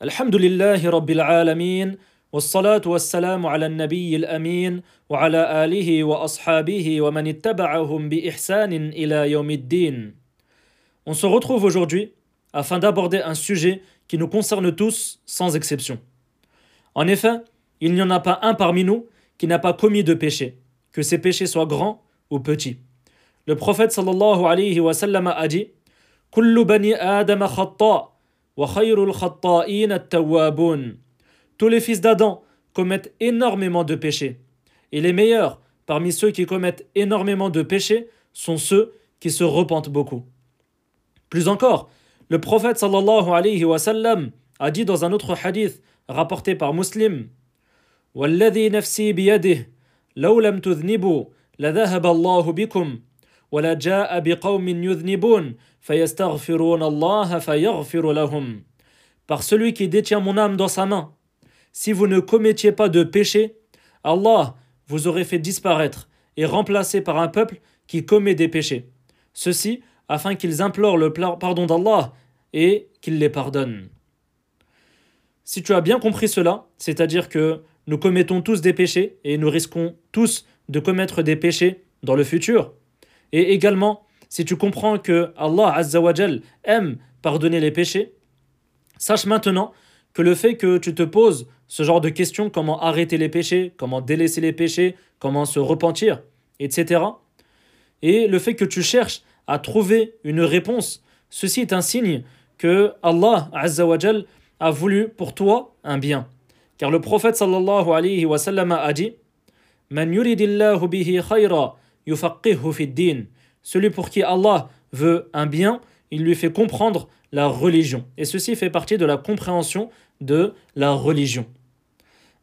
الحمد لله رب العالمين والصلاة والسلام على النبي الأمين وعلى آله وأصحابه ومن اتبعهم بإحسان إلى يوم الدين. On se retrouve aujourd'hui afin d'aborder un sujet qui nous concerne tous sans exception. En effet, il n'y en a pas un parmi nous qui n'a pas commis de péché, que ces péchés soient grands ou petits. Le prophète sallallahu alayhi wa sallam a dit Kullu bani Adam khatta Tous les fils d'Adam commettent énormément de péchés. Et les meilleurs parmi ceux qui commettent énormément de péchés sont ceux qui se repentent beaucoup. Plus encore, le prophète sallallahu alayhi wa sallam a dit dans un autre hadith rapporté par Muslim والذي نفسي بيده لو لم تذنبوا لذهب الله بكم ولا جاء بقوم يذنبون par celui qui détient mon âme dans sa main. Si vous ne commettiez pas de péché, Allah vous aurait fait disparaître et remplacé par un peuple qui commet des péchés. Ceci afin qu'ils implorent le pardon d'Allah et qu'il les pardonne. Si tu as bien compris cela, c'est-à-dire que nous commettons tous des péchés et nous risquons tous de commettre des péchés dans le futur, et également si tu comprends que Allah Azzawajal aime pardonner les péchés, sache maintenant que le fait que tu te poses ce genre de questions, comment arrêter les péchés, comment délaisser les péchés, comment se repentir, etc., et le fait que tu cherches à trouver une réponse, ceci est un signe que Allah Azzawajal a voulu pour toi un bien. Car le prophète sallallahu alayhi wa sallam a dit Man yuridillahu bihi khayra yufaqihu fid din. Celui pour qui Allah veut un bien, il lui fait comprendre la religion. Et ceci fait partie de la compréhension de la religion.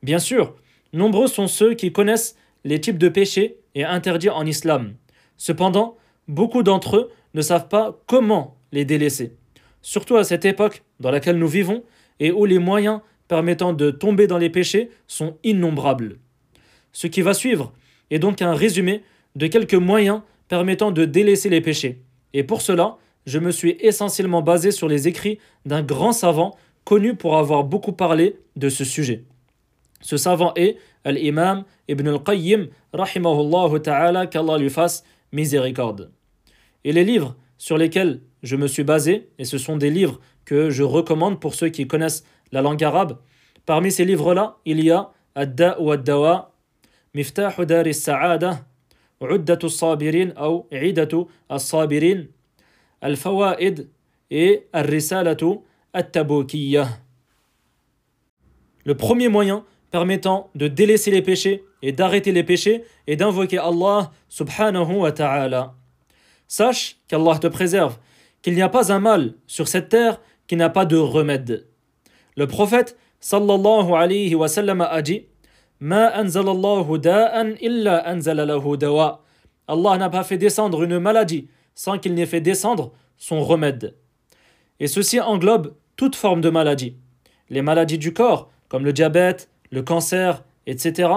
Bien sûr, nombreux sont ceux qui connaissent les types de péchés et interdits en islam. Cependant, beaucoup d'entre eux ne savent pas comment les délaisser. Surtout à cette époque dans laquelle nous vivons et où les moyens permettant de tomber dans les péchés sont innombrables. Ce qui va suivre est donc un résumé de quelques moyens permettant de délaisser les péchés. Et pour cela, je me suis essentiellement basé sur les écrits d'un grand savant connu pour avoir beaucoup parlé de ce sujet. Ce savant est Al-Imam Ibn al-Qayyim, rahimahullah ta'ala, qu'Allah lui fasse miséricorde. Et les livres sur lesquels je me suis basé, et ce sont des livres que je recommande pour ceux qui connaissent la langue arabe, parmi ces livres-là, il y a Ad-Da ou Ad-Dawa, Miftah Dar al-Sa'ada, عدة الصابرين أو عدة الصابرين الفوائد et الرسالة التبوكية Le premier moyen permettant de délaisser les péchés et d'arrêter les péchés est d'invoquer Allah subhanahu wa ta'ala. Sache qu'Allah te préserve, qu'il n'y a pas un mal sur cette terre qui n'a pas de remède. Le prophète sallallahu alayhi wa sallam a dit Allah n'a pas fait descendre une maladie sans qu'il n'ait fait descendre son remède. Et ceci englobe toute forme de maladie. Les maladies du corps, comme le diabète, le cancer, etc.,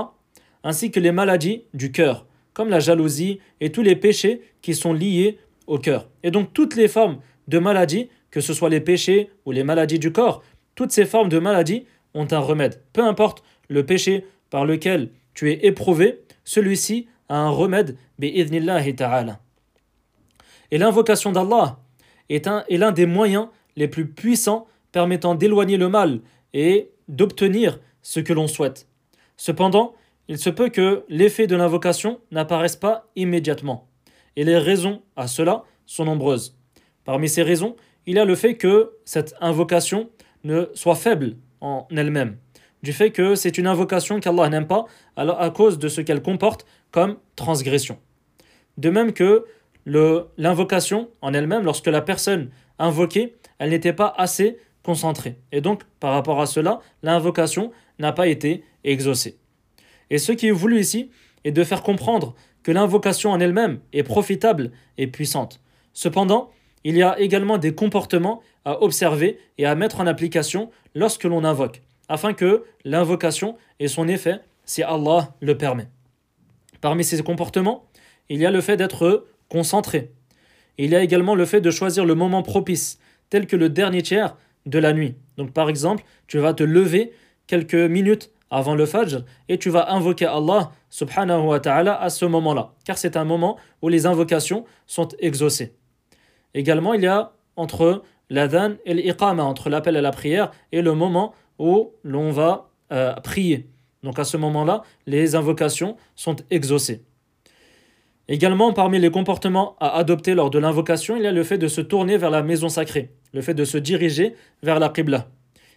ainsi que les maladies du cœur, comme la jalousie et tous les péchés qui sont liés au cœur. Et donc toutes les formes de maladies, que ce soit les péchés ou les maladies du corps, toutes ces formes de maladies ont un remède. Peu importe le péché par lequel tu es éprouvé, celui-ci a un remède, ta'ala. Et l'invocation d'Allah est l'un des moyens les plus puissants permettant d'éloigner le mal et d'obtenir ce que l'on souhaite. Cependant, il se peut que l'effet de l'invocation n'apparaisse pas immédiatement. Et les raisons à cela sont nombreuses. Parmi ces raisons, il y a le fait que cette invocation ne soit faible en elle-même du fait que c'est une invocation qu'Allah n'aime pas à cause de ce qu'elle comporte comme transgression. De même que l'invocation en elle-même, lorsque la personne invoquée, elle n'était pas assez concentrée. Et donc, par rapport à cela, l'invocation n'a pas été exaucée. Et ce qui est voulu ici est de faire comprendre que l'invocation en elle-même est profitable et puissante. Cependant, il y a également des comportements à observer et à mettre en application lorsque l'on invoque afin que l'invocation ait son effet si Allah le permet. Parmi ces comportements, il y a le fait d'être concentré. Il y a également le fait de choisir le moment propice, tel que le dernier tiers de la nuit. Donc par exemple, tu vas te lever quelques minutes avant le Fajr et tu vas invoquer Allah subhanahu wa ta'ala à ce moment-là, car c'est un moment où les invocations sont exaucées. Également, il y a entre l'adhan et l'iqama, entre l'appel à la prière et le moment où l'on va euh, prier. Donc à ce moment-là, les invocations sont exaucées. Également, parmi les comportements à adopter lors de l'invocation, il y a le fait de se tourner vers la maison sacrée, le fait de se diriger vers la Qibla.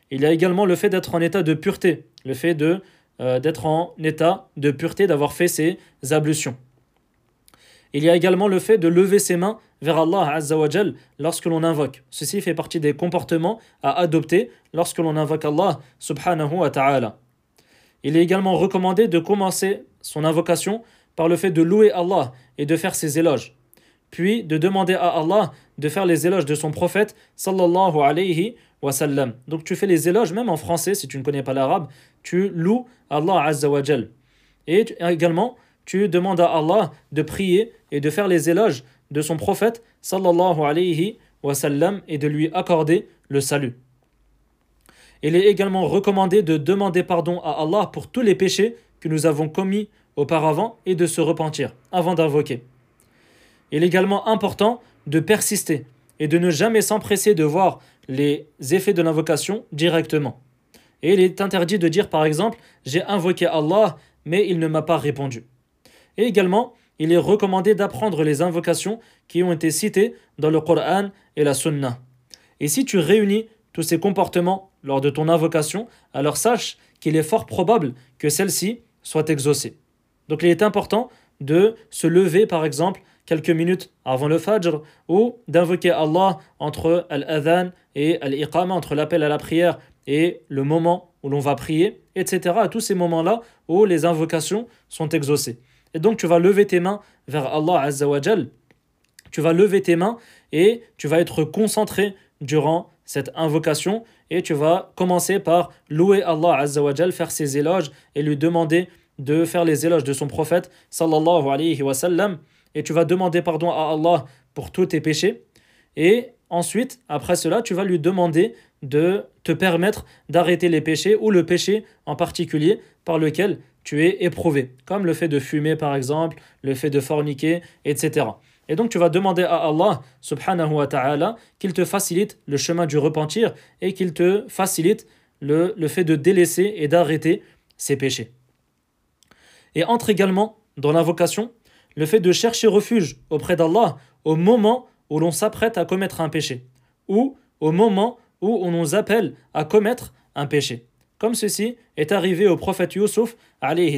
Il y a également le fait d'être en état de pureté, le fait de euh, d'être en état de pureté, d'avoir fait ses ablutions. Il y a également le fait de lever ses mains vers Allah Azzawajal lorsque l'on invoque. Ceci fait partie des comportements à adopter lorsque l'on invoque Allah subhanahu wa ta'ala. Il est également recommandé de commencer son invocation par le fait de louer Allah et de faire ses éloges, puis de demander à Allah de faire les éloges de son prophète sallallahu alayhi wa sallam. Donc tu fais les éloges même en français si tu ne connais pas l'arabe, tu loues Allah azza wa Et également tu demandes à Allah de prier et de faire les éloges de son prophète sallallahu et de lui accorder le salut. Il est également recommandé de demander pardon à Allah pour tous les péchés que nous avons commis auparavant et de se repentir avant d'invoquer. Il est également important de persister et de ne jamais s'empresser de voir les effets de l'invocation directement. Et il est interdit de dire par exemple j'ai invoqué Allah mais il ne m'a pas répondu. Et également, il est recommandé d'apprendre les invocations qui ont été citées dans le Coran et la Sunna. Et si tu réunis tous ces comportements lors de ton invocation, alors sache qu'il est fort probable que celle-ci soit exaucée. Donc il est important de se lever par exemple quelques minutes avant le Fajr ou d'invoquer Allah entre al-adhan et al-iqama, entre l'appel à la prière et le moment où l'on va prier, etc. À tous ces moments-là où les invocations sont exaucées. Et donc tu vas lever tes mains vers Allah Azzawajal, tu vas lever tes mains et tu vas être concentré durant cette invocation. Et tu vas commencer par louer Allah Azzawajal, faire ses éloges et lui demander de faire les éloges de son prophète sallallahu alayhi wa sallam. Et tu vas demander pardon à Allah pour tous tes péchés. Et ensuite après cela tu vas lui demander de te permettre d'arrêter les péchés ou le péché en particulier par lequel tu es éprouvé comme le fait de fumer par exemple le fait de forniquer etc et donc tu vas demander à Allah subhanahu wa ta'ala qu'il te facilite le chemin du repentir et qu'il te facilite le, le fait de délaisser et d'arrêter ces péchés. Et entre également dans l'invocation le fait de chercher refuge auprès d'Allah au moment où l'on s'apprête à commettre un péché ou au moment où on nous appelle à commettre un péché. Comme ceci est arrivé au prophète Yusuf alayhi.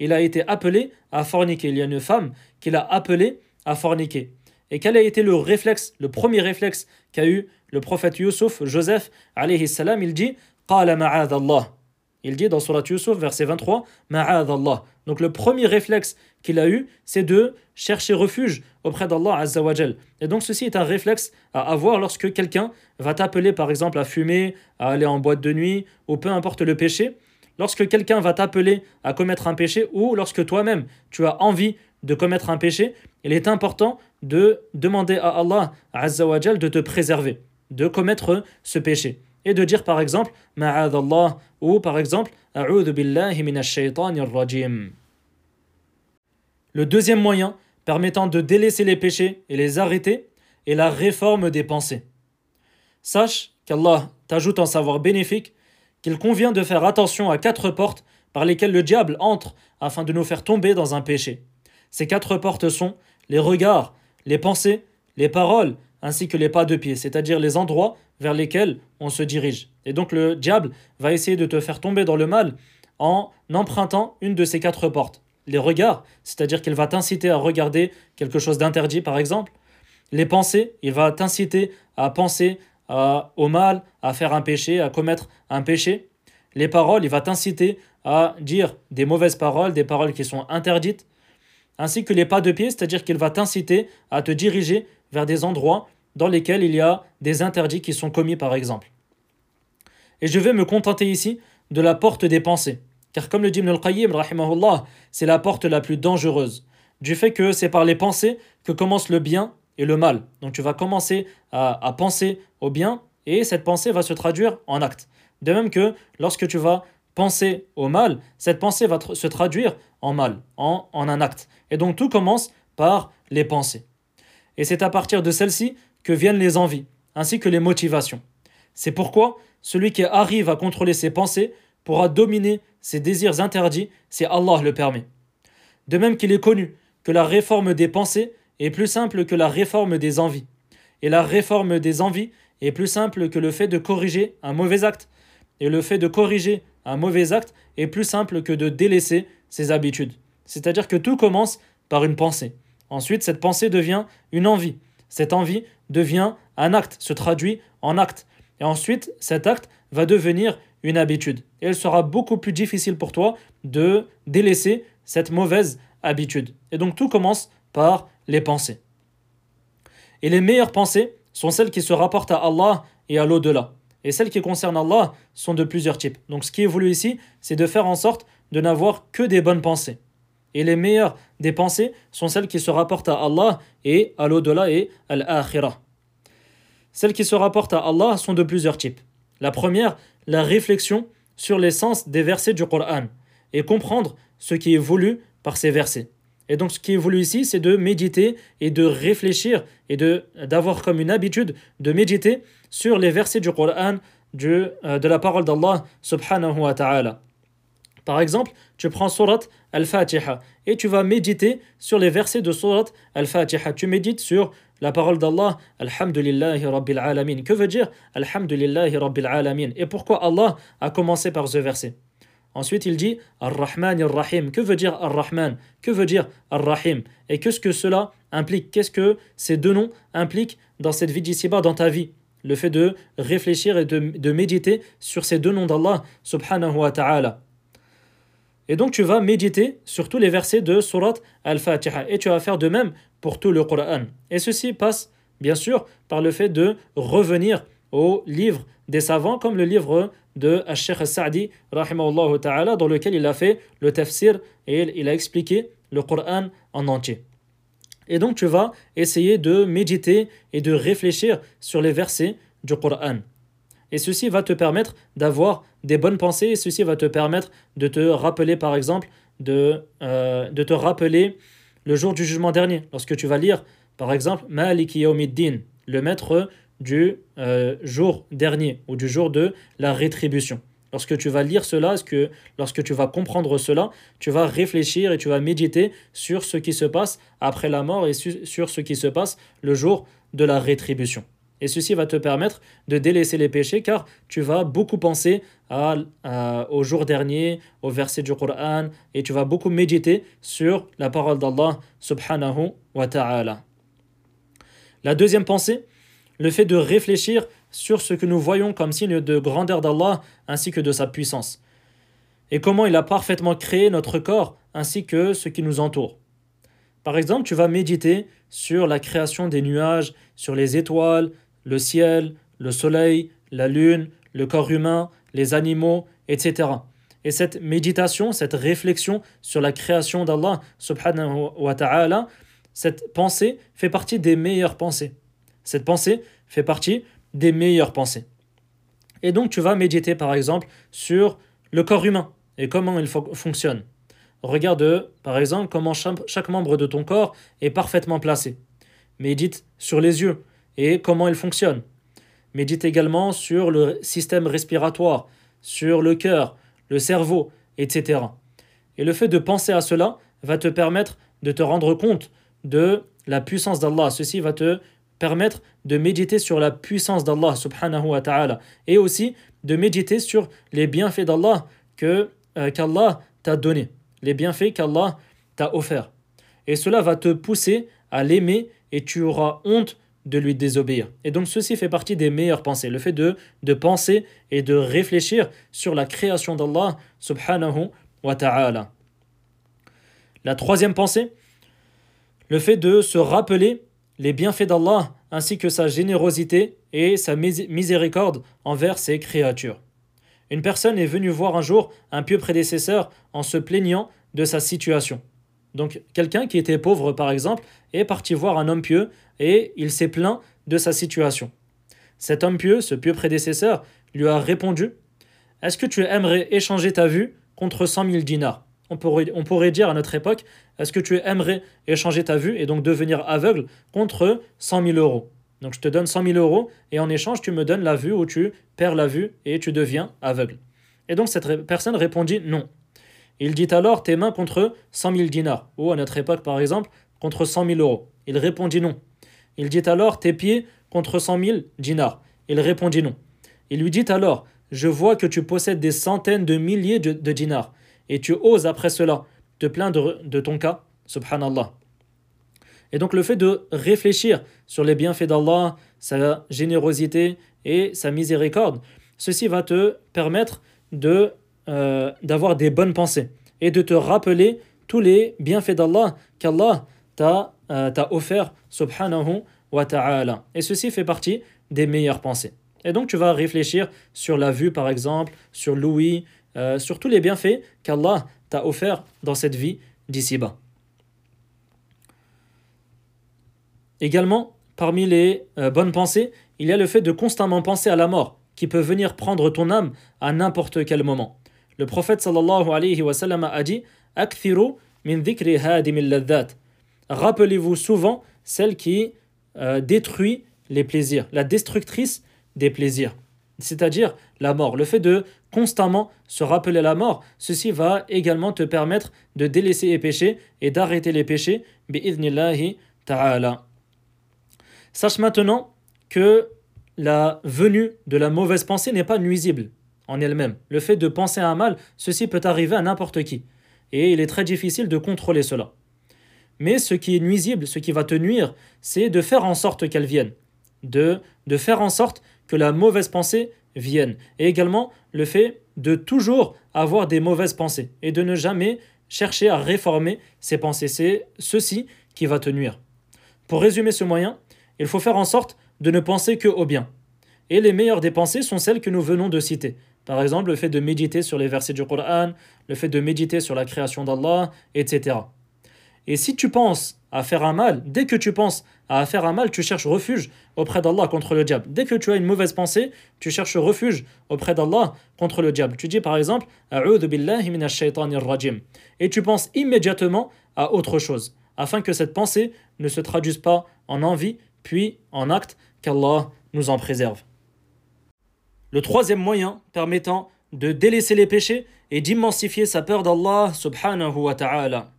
Il a été appelé à forniquer. Il y a une femme qu'il a appelée à forniquer. Et quel a été le réflexe, le premier réflexe qu'a eu le prophète Yusuf, Joseph alayhi salam? Il dit Qala Allah. Il dit dans Surat Yusuf, verset 23, Allah. Donc le premier réflexe qu'il a eu, c'est de chercher refuge auprès d'Allah Azzawajal. Et donc ceci est un réflexe à avoir lorsque quelqu'un va t'appeler par exemple à fumer, à aller en boîte de nuit, ou peu importe le péché. Lorsque quelqu'un va t'appeler à commettre un péché, ou lorsque toi-même tu as envie de commettre un péché, il est important de demander à Allah Azzawajal de te préserver, de commettre ce péché et de dire par exemple Allah ou par exemple. Le deuxième moyen permettant de délaisser les péchés et les arrêter est la réforme des pensées. Sache qu'Allah t'ajoute en savoir bénéfique qu'il convient de faire attention à quatre portes par lesquelles le diable entre afin de nous faire tomber dans un péché. Ces quatre portes sont les regards, les pensées, les paroles ainsi que les pas de pied, c'est-à-dire les endroits vers lesquels on se dirige. Et donc le diable va essayer de te faire tomber dans le mal en empruntant une de ces quatre portes. Les regards, c'est-à-dire qu'il va t'inciter à regarder quelque chose d'interdit par exemple. Les pensées, il va t'inciter à penser au mal, à faire un péché, à commettre un péché. Les paroles, il va t'inciter à dire des mauvaises paroles, des paroles qui sont interdites. Ainsi que les pas de pied, c'est-à-dire qu'il va t'inciter à te diriger vers des endroits dans lesquels il y a des interdits qui sont commis par exemple. Et je vais me contenter ici de la porte des pensées, car comme le dit Ibn al-Qayyim, c'est la porte la plus dangereuse, du fait que c'est par les pensées que commence le bien et le mal. Donc tu vas commencer à, penser au bien et cette pensée va se traduire en acte. De même que lorsque tu vas penser au mal, cette pensée va se traduire en mal, en, en un acte. Et donc tout commence par les pensées. Et c'est à partir de celles-ci que viennent les envies, ainsi que les motivations. C'est pourquoi celui qui arrive à contrôler ses pensées pourra dominer ses désirs interdits si Allah le permet. De même qu'il est connu que la réforme des pensées est plus simple que la réforme des envies. Et la réforme des envies est plus simple que le fait de corriger un mauvais acte. Et le fait de corriger un mauvais acte est plus simple que de délaisser ses habitudes. C'est-à-dire que tout commence par une pensée. Ensuite, cette pensée devient une envie. Cette envie devient un acte, se traduit en acte. Et ensuite, cet acte va devenir une habitude. Et il sera beaucoup plus difficile pour toi de délaisser cette mauvaise habitude. Et donc tout commence par les pensées. Et les meilleures pensées sont celles qui se rapportent à Allah et à l'au-delà. Et celles qui concernent Allah sont de plusieurs types. Donc ce qui est voulu ici, c'est de faire en sorte de n'avoir que des bonnes pensées. Et les meilleures des pensées sont celles qui se rapportent à Allah et à l'au-delà et à l'akhirah. Celles qui se rapportent à Allah sont de plusieurs types. La première, la réflexion sur l'essence des versets du Coran et comprendre ce qui est voulu par ces versets. Et donc ce qui est voulu ici, c'est de méditer et de réfléchir et de d'avoir comme une habitude de méditer sur les versets du Coran, euh, de la parole d'Allah subhanahu wa ta'ala. Par exemple, tu prends Surat Al-Fatiha et tu vas méditer sur les versets de Surat Al-Fatiha. Tu médites sur la parole d'Allah, Alhamdulillahi Rabbil Alamin. Que veut dire Alhamdulillahi Rabbil Alamin Et pourquoi Allah a commencé par ce verset? Ensuite, il dit Ar-Rahman Ar-Rahim. Que veut dire Ar-Rahman? Que veut dire Ar-Rahim? Et qu'est-ce que cela implique? Qu'est-ce que ces deux noms impliquent dans cette vie d'ici-bas, dans ta vie? Le fait de réfléchir et de, de méditer sur ces deux noms d'Allah, subhanahu wa ta'ala. Et donc tu vas méditer sur tous les versets de Surat Al-Fatiha. Et tu vas faire de même pour tout le Coran. Et ceci passe, bien sûr, par le fait de revenir au livre des savants, comme le livre de Al-Sheikh Sa'di, ta'ala, dans lequel il a fait le tafsir et il a expliqué le Coran en entier. Et donc tu vas essayer de méditer et de réfléchir sur les versets du Coran. Et ceci va te permettre d'avoir des bonnes pensées et ceci va te permettre de te rappeler, par exemple, de, euh, de te rappeler le jour du jugement dernier. Lorsque tu vas lire, par exemple, le maître du euh, jour dernier ou du jour de la rétribution. Lorsque tu vas lire cela, que, lorsque tu vas comprendre cela, tu vas réfléchir et tu vas méditer sur ce qui se passe après la mort et sur ce qui se passe le jour de la rétribution. Et ceci va te permettre de délaisser les péchés car tu vas beaucoup penser à, au jour dernier, au verset du Coran et tu vas beaucoup méditer sur la parole d'Allah subhanahu wa ta'ala. La deuxième pensée, le fait de réfléchir sur ce que nous voyons comme signe de grandeur d'Allah ainsi que de sa puissance. Et comment il a parfaitement créé notre corps ainsi que ce qui nous entoure. Par exemple, tu vas méditer sur la création des nuages, sur les étoiles, le ciel, le soleil, la lune, le corps humain, les animaux, etc. Et cette méditation, cette réflexion sur la création d'Allah subhanahu wa ta'ala, cette pensée fait partie des meilleures pensées. Cette pensée fait partie des meilleures pensées. Et donc tu vas méditer par exemple sur le corps humain et comment il fonctionne. Regarde par exemple comment chaque membre de ton corps est parfaitement placé. Médite sur les yeux, et comment il fonctionne. Médite également sur le système respiratoire, sur le cœur, le cerveau, etc. Et le fait de penser à cela va te permettre de te rendre compte de la puissance d'Allah. Ceci va te permettre de méditer sur la puissance d'Allah subhanahu wa ta'ala et aussi de méditer sur les bienfaits d'Allah que euh, qu'Allah t'a donné, les bienfaits qu'Allah t'a offerts. Et cela va te pousser à l'aimer et tu auras honte de lui désobéir. Et donc ceci fait partie des meilleures pensées, le fait de, de penser et de réfléchir sur la création d'Allah subhanahu wa ta'ala. La troisième pensée, le fait de se rappeler les bienfaits d'Allah ainsi que sa générosité et sa miséricorde envers ses créatures. Une personne est venue voir un jour un pieux prédécesseur en se plaignant de sa situation. Donc quelqu'un qui était pauvre par exemple est parti voir un homme pieux et il s'est plaint de sa situation. cet homme pieux, ce pieux prédécesseur, lui a répondu Est-ce que tu aimerais échanger ta vue contre 100 000 dinars? On pourrait, on pourrait dire à notre époque Est-ce que tu aimerais échanger ta vue et donc devenir aveugle contre 100 000 euros? Donc je te donne 100 000 euros et en échange tu me donnes la vue ou tu perds la vue et tu deviens aveugle. Et donc cette personne répondit non. Il dit alors tes mains contre 100 000 dinars, ou à notre époque par exemple, contre 100 000 euros. Il répondit non. Il dit alors tes pieds contre 100 000 dinars. Il répondit non. Il lui dit alors je vois que tu possèdes des centaines de milliers de, dinars, et tu oses après cela te plaindre de ton cas, subhanallah. Et donc le fait de réfléchir sur les bienfaits d'Allah, sa générosité et sa miséricorde, ceci va te permettre de euh, d'avoir des bonnes pensées et de te rappeler tous les bienfaits d'Allah qu'Allah t'a euh, offert subhanahu wa ta'ala. Et ceci fait partie des meilleures pensées. Et donc tu vas réfléchir sur la vue par exemple, sur l'ouïe, euh, sur tous les bienfaits qu'Allah t'a offert dans cette vie d'ici-bas. Également, parmi les bonnes pensées, il y a le fait de constamment penser à la mort, qui peut venir prendre ton âme à n'importe quel moment. Le prophète a dit min Rappelez-vous souvent celle qui euh, détruit les plaisirs, la destructrice des plaisirs, c'est-à-dire la mort. Le fait de constamment se rappeler la mort, ceci va également te permettre de délaisser les péchés et d'arrêter les péchés. Sache maintenant que la venue de la mauvaise pensée n'est pas nuisible en elle-même. Le fait de penser à un mal, ceci peut arriver à n'importe qui. Et il est très difficile de contrôler cela. Mais ce qui est nuisible, ce qui va te nuire, c'est de faire en sorte qu'elle vienne. De, de faire en sorte que la mauvaise pensée vienne. Et également le fait de toujours avoir des mauvaises pensées et de ne jamais chercher à réformer ces pensées. C'est ceci qui va te nuire. Pour résumer ce moyen, il faut faire en sorte de ne penser que au bien. Et les meilleures des pensées sont celles que nous venons de citer. Par exemple, le fait de méditer sur les versets du Coran, le fait de méditer sur la création d'Allah, etc. Et si tu penses à faire un mal, dès que tu penses à faire un mal, tu cherches refuge auprès d'Allah contre le diable. Dès que tu as une mauvaise pensée, tu cherches refuge auprès d'Allah contre le diable. Tu dis par exemple et tu penses immédiatement à autre chose, afin que cette pensée ne se traduise pas en envie, puis en acte, qu'Allah nous en préserve. Le troisième moyen permettant de délaisser les péchés est d'immensifier sa peur d'Allah subhanahu wa ta'ala.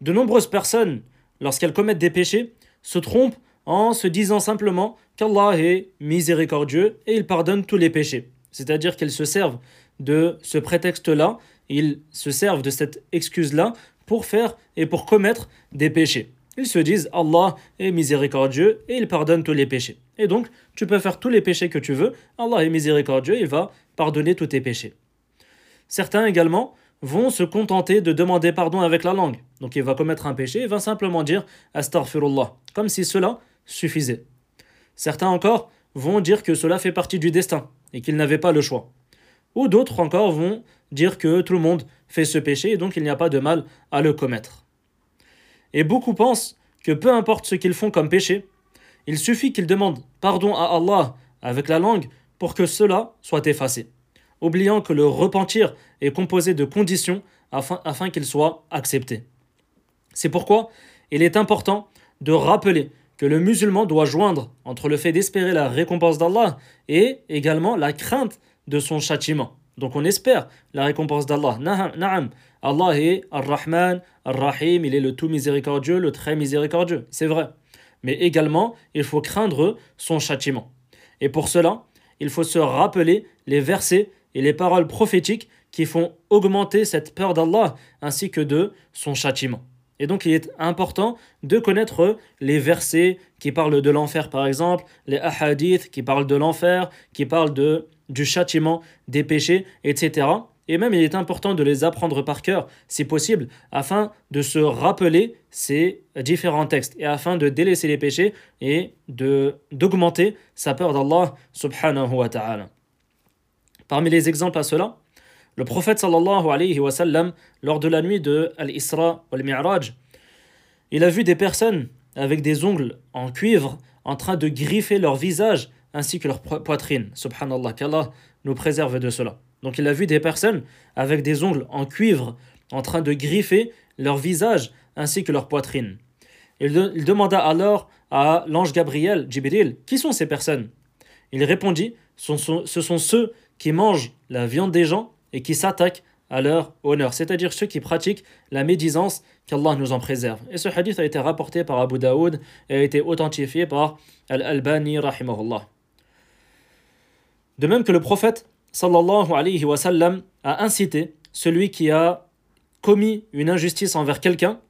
De nombreuses personnes, lorsqu'elles commettent des péchés, se trompent en se disant simplement qu'Allah est miséricordieux et il pardonne tous les péchés. C'est-à-dire qu'elles se servent de ce prétexte-là, ils se servent de cette excuse-là pour faire et pour commettre des péchés. Ils se disent Allah est miséricordieux et il pardonne tous les péchés. Et donc, tu peux faire tous les péchés que tu veux, Allah est miséricordieux, il va pardonner tous tes péchés. Certains également vont se contenter de demander pardon avec la langue. Donc il va commettre un péché, il va simplement dire Astaghfirullah, comme si cela suffisait. Certains encore vont dire que cela fait partie du destin et qu'ils n'avaient pas le choix. Ou d'autres encore vont dire que tout le monde fait ce péché et donc il n'y a pas de mal à le commettre. Et beaucoup pensent que peu importe ce qu'ils font comme péché, il suffit qu'ils demandent pardon à Allah avec la langue pour que cela soit effacé, oubliant que le repentir est composé de conditions afin, afin qu'il soit accepté. C'est pourquoi il est important de rappeler que le musulman doit joindre entre le fait d'espérer la récompense d'Allah et également la crainte de son châtiment. Donc on espère la récompense d'Allah. Na'am, Allah est Ar-Rahman, Ar-Rahim, il est le tout miséricordieux, le très miséricordieux. C'est vrai. Mais également, il faut craindre son châtiment. Et pour cela, il faut se rappeler les versets et les paroles prophétiques qui font augmenter cette peur d'Allah ainsi que de son châtiment. Et donc il est important de connaître les versets qui parlent de l'enfer par exemple, les ahadiths qui parlent de l'enfer, qui parlent de du châtiment, des péchés, etc. Et même il est important de les apprendre par cœur, si possible, afin de se rappeler ces différents textes et afin de délaisser les péchés et d'augmenter sa peur d'Allah subhanahu wa ta'ala. Parmi les exemples à cela, le prophète sallallahu alayhi wa sallam, lors de la nuit de Al-Isra al-Mi'raj, il a vu des personnes avec des ongles en cuivre en train de griffer leur visage ainsi que leur poitrine. Subhanallah, qu'Allah nous préserve de cela. Donc il a vu des personnes avec des ongles en cuivre en train de griffer leur visage ainsi que leur poitrine. Il, demanda alors à l'ange Gabriel, Jibril, qui sont ces personnes? Il répondit, ce sont ceux qui mangent la viande des gens et qui s'attaquent à leur honneur, c'est-à-dire ceux qui pratiquent la médisance, qu'Allah nous en préserve. Et ce hadith a été rapporté par Abu Daoud et a été authentifié par Al-Albani rahimahullah. De même que le prophète sallallahu alayhi wa sallam a incité celui qui a commis une injustice envers quelqu'un,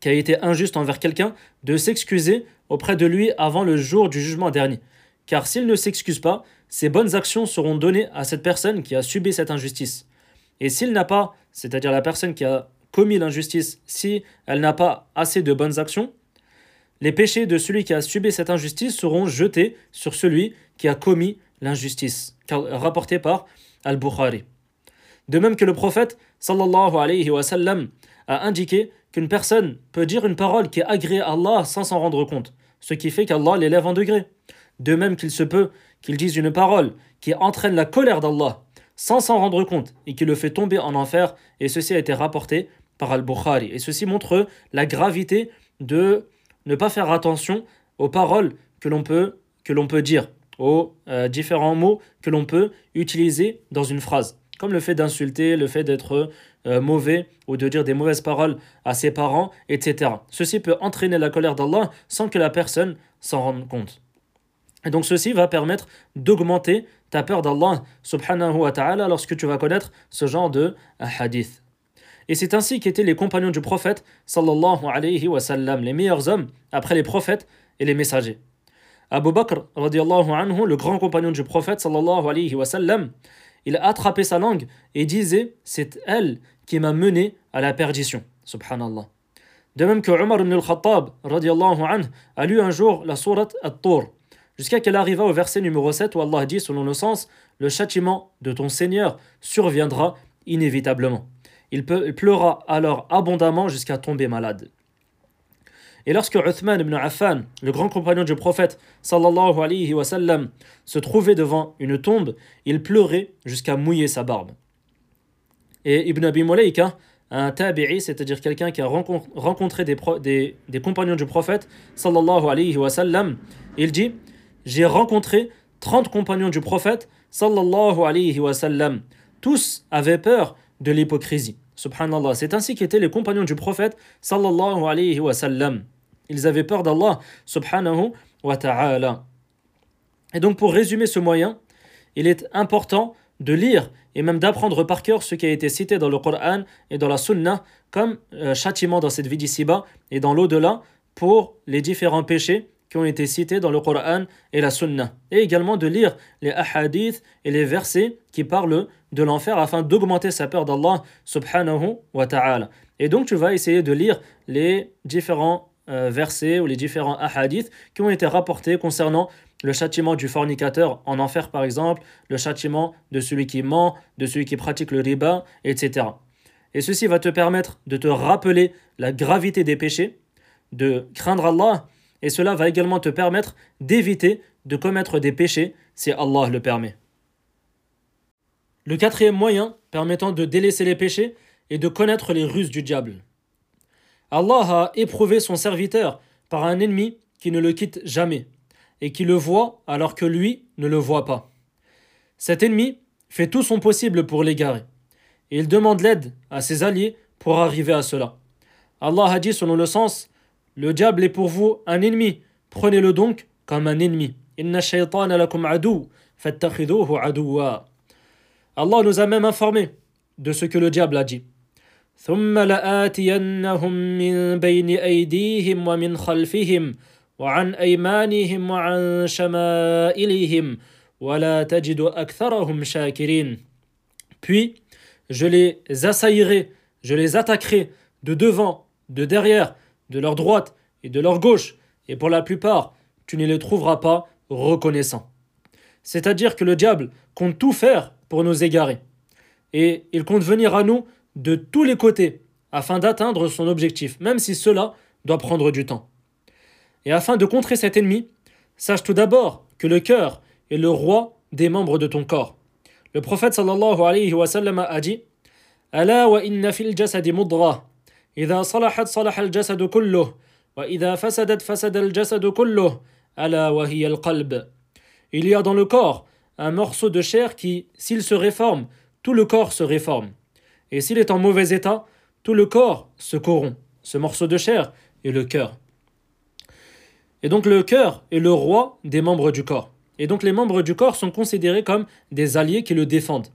qui a été injuste envers quelqu'un, de s'excuser auprès de lui avant le jour du jugement dernier. Car s'il ne s'excuse pas, ses bonnes actions seront données à cette personne qui a subi cette injustice. Et s'il n'a pas, c'est-à-dire la personne qui a commis l'injustice, si elle n'a pas assez de bonnes actions, les péchés de celui qui a subi cette injustice seront jetés sur celui qui a commis l'injustice, rapporté par Al-Bukhari. De même que le prophète sallallahu alayhi wa sallam a indiqué qu'une personne peut dire une parole qui est agréée à Allah sans s'en rendre compte, ce qui fait qu'Allah l'élève en degré. De même qu'il se peut qu'il dise une parole qui entraîne la colère d'Allah sans s'en rendre compte et qui le fait tomber en enfer, et ceci a été rapporté par Al-Bukhari. Et ceci montre la gravité de ne pas faire attention aux paroles que l'on peut, que l'on peut dire, aux euh, différents mots que l'on peut utiliser dans une phrase, comme le fait d'insulter, le fait d'être euh, mauvais ou de dire des mauvaises paroles à ses parents, etc. Ceci peut entraîner la colère d'Allah sans que la personne s'en rende compte. Et donc ceci va permettre d'augmenter ta peur d'Allah subhanahu wa ta'ala lorsque tu vas connaître ce genre de hadith. Et c'est ainsi qu'étaient les compagnons du prophète sallallahu alayhi wa sallam, les meilleurs hommes après les prophètes et les messagers. Abu Bakr anhu, le grand compagnon du prophète sallallahu alayhi wa sallam, il a attrapé sa langue et disait C'est elle qui m'a mené à la perdition. Subhanallah. De même que Omar ibn al-Khattab a lu un jour la sourate At-Tur jusqu'à qu'elle arriva au verset numéro 7 où Allah dit, selon le sens, le châtiment de ton Seigneur surviendra inévitablement. Il pleura alors abondamment jusqu'à tomber malade. Et lorsque Uthman ibn Affan, le grand compagnon du prophète, sallallahu alayhi wa sallam, se trouvait devant une tombe, il pleurait jusqu'à mouiller sa barbe. Et Ibn Abi Mulaika, un tabi'i, c'est-à-dire quelqu'un qui a rencontré des, des, compagnons du prophète, sallallahu alayhi wa sallam, il dit j'ai rencontré 30 compagnons du prophète sallallahu alayhi wa sallam. Tous avaient peur de l'hypocrisie. Subhanallah, c'est ainsi qu'étaient les compagnons du prophète sallallahu alayhi wa sallam. Ils avaient peur d'Allah subhanahu wa ta'ala. Et donc pour résumer ce moyen, il est important de lire et même d'apprendre par cœur ce qui a été cité dans le Coran et dans la Sunna comme euh, châtiment dans cette vie d'ici-bas et dans l'au-delà pour les différents péchés qui ont été cités dans le Coran et la Sunna. Et également de lire les ahadiths et les versets qui parlent de l'enfer afin d'augmenter sa peur d'Allah subhanahu wa ta'ala. Et donc tu vas essayer de lire les différents versets ou les différents ahadiths qui ont été rapportés concernant le châtiment du fornicateur en enfer par exemple, le châtiment de celui qui ment, de celui qui pratique le riba, etc. Et ceci va te permettre de te rappeler la gravité des péchés, de craindre Allah et cela va également te permettre d'éviter de commettre des péchés si Allah le permet. Le quatrième moyen permettant de délaisser les péchés est de connaître les ruses du diable. Allah a éprouvé son serviteur par un ennemi qui ne le quitte jamais et qui le voit alors que lui ne le voit pas. Cet ennemi fait tout son possible pour l'égarer et il demande l'aide à ses alliés pour arriver à cela. Allah a dit selon le sens le diable est pour vous un ennemi. Prenez-le donc comme un ennemi. Allah nous a même informé de ce que le diable a dit. ثم لآتينهم من بين أيديهم ومن خلفهم وعن أيمانهم وعن شمائلهم ولا تجد أكثرهم شاكرين. Puis je les assaillerai, je les attaquerai de devant, de derrière, de leur droite et de leur gauche, et pour la plupart, tu ne les trouveras pas reconnaissants. C'est-à-dire que le diable compte tout faire pour nous égarer, et il compte venir à nous de tous les côtés afin d'atteindre son objectif, même si cela doit prendre du temps. Et afin de contrer cet ennemi, sache tout d'abord que le cœur est le roi des membres de ton corps. Le prophète sallallahu alayhi wa sallam a dit Ala wa inna fil jasadi mudra, idha salahat salaha al jasadu kulluh, wa idha fasadat fasada al jasadu ala wa hiya al qalb. Il y a dans le corps un morceau de chair qui, s'il se réforme, tout le corps se réforme. Et s'il est en mauvais état, tout le corps se corrompt. Ce morceau de chair est le cœur. Et donc le cœur est le roi des membres du corps. Et donc les membres du corps sont considérés comme des alliés qui le défendent.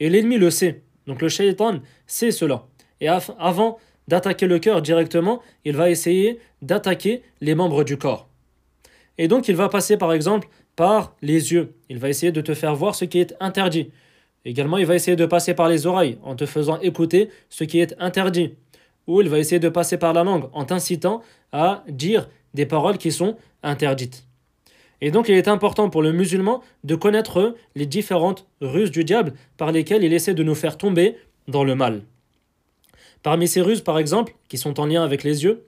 Et l'ennemi le sait. Donc le shaitan sait cela. Et avant d'attaquer le cœur directement, il va essayer d'attaquer les membres du corps. Et donc il va passer par exemple par les yeux. Il va essayer de te faire voir ce qui est interdit. Également, il va essayer de passer par les oreilles en te faisant écouter ce qui est interdit. Ou il va essayer de passer par la langue en t'incitant à dire des paroles qui sont interdites. Et donc il est important pour le musulman de connaître les différentes ruses du diable par lesquelles il essaie de nous faire tomber dans le mal. Parmi ces ruses, par exemple, qui sont en lien avec les yeux,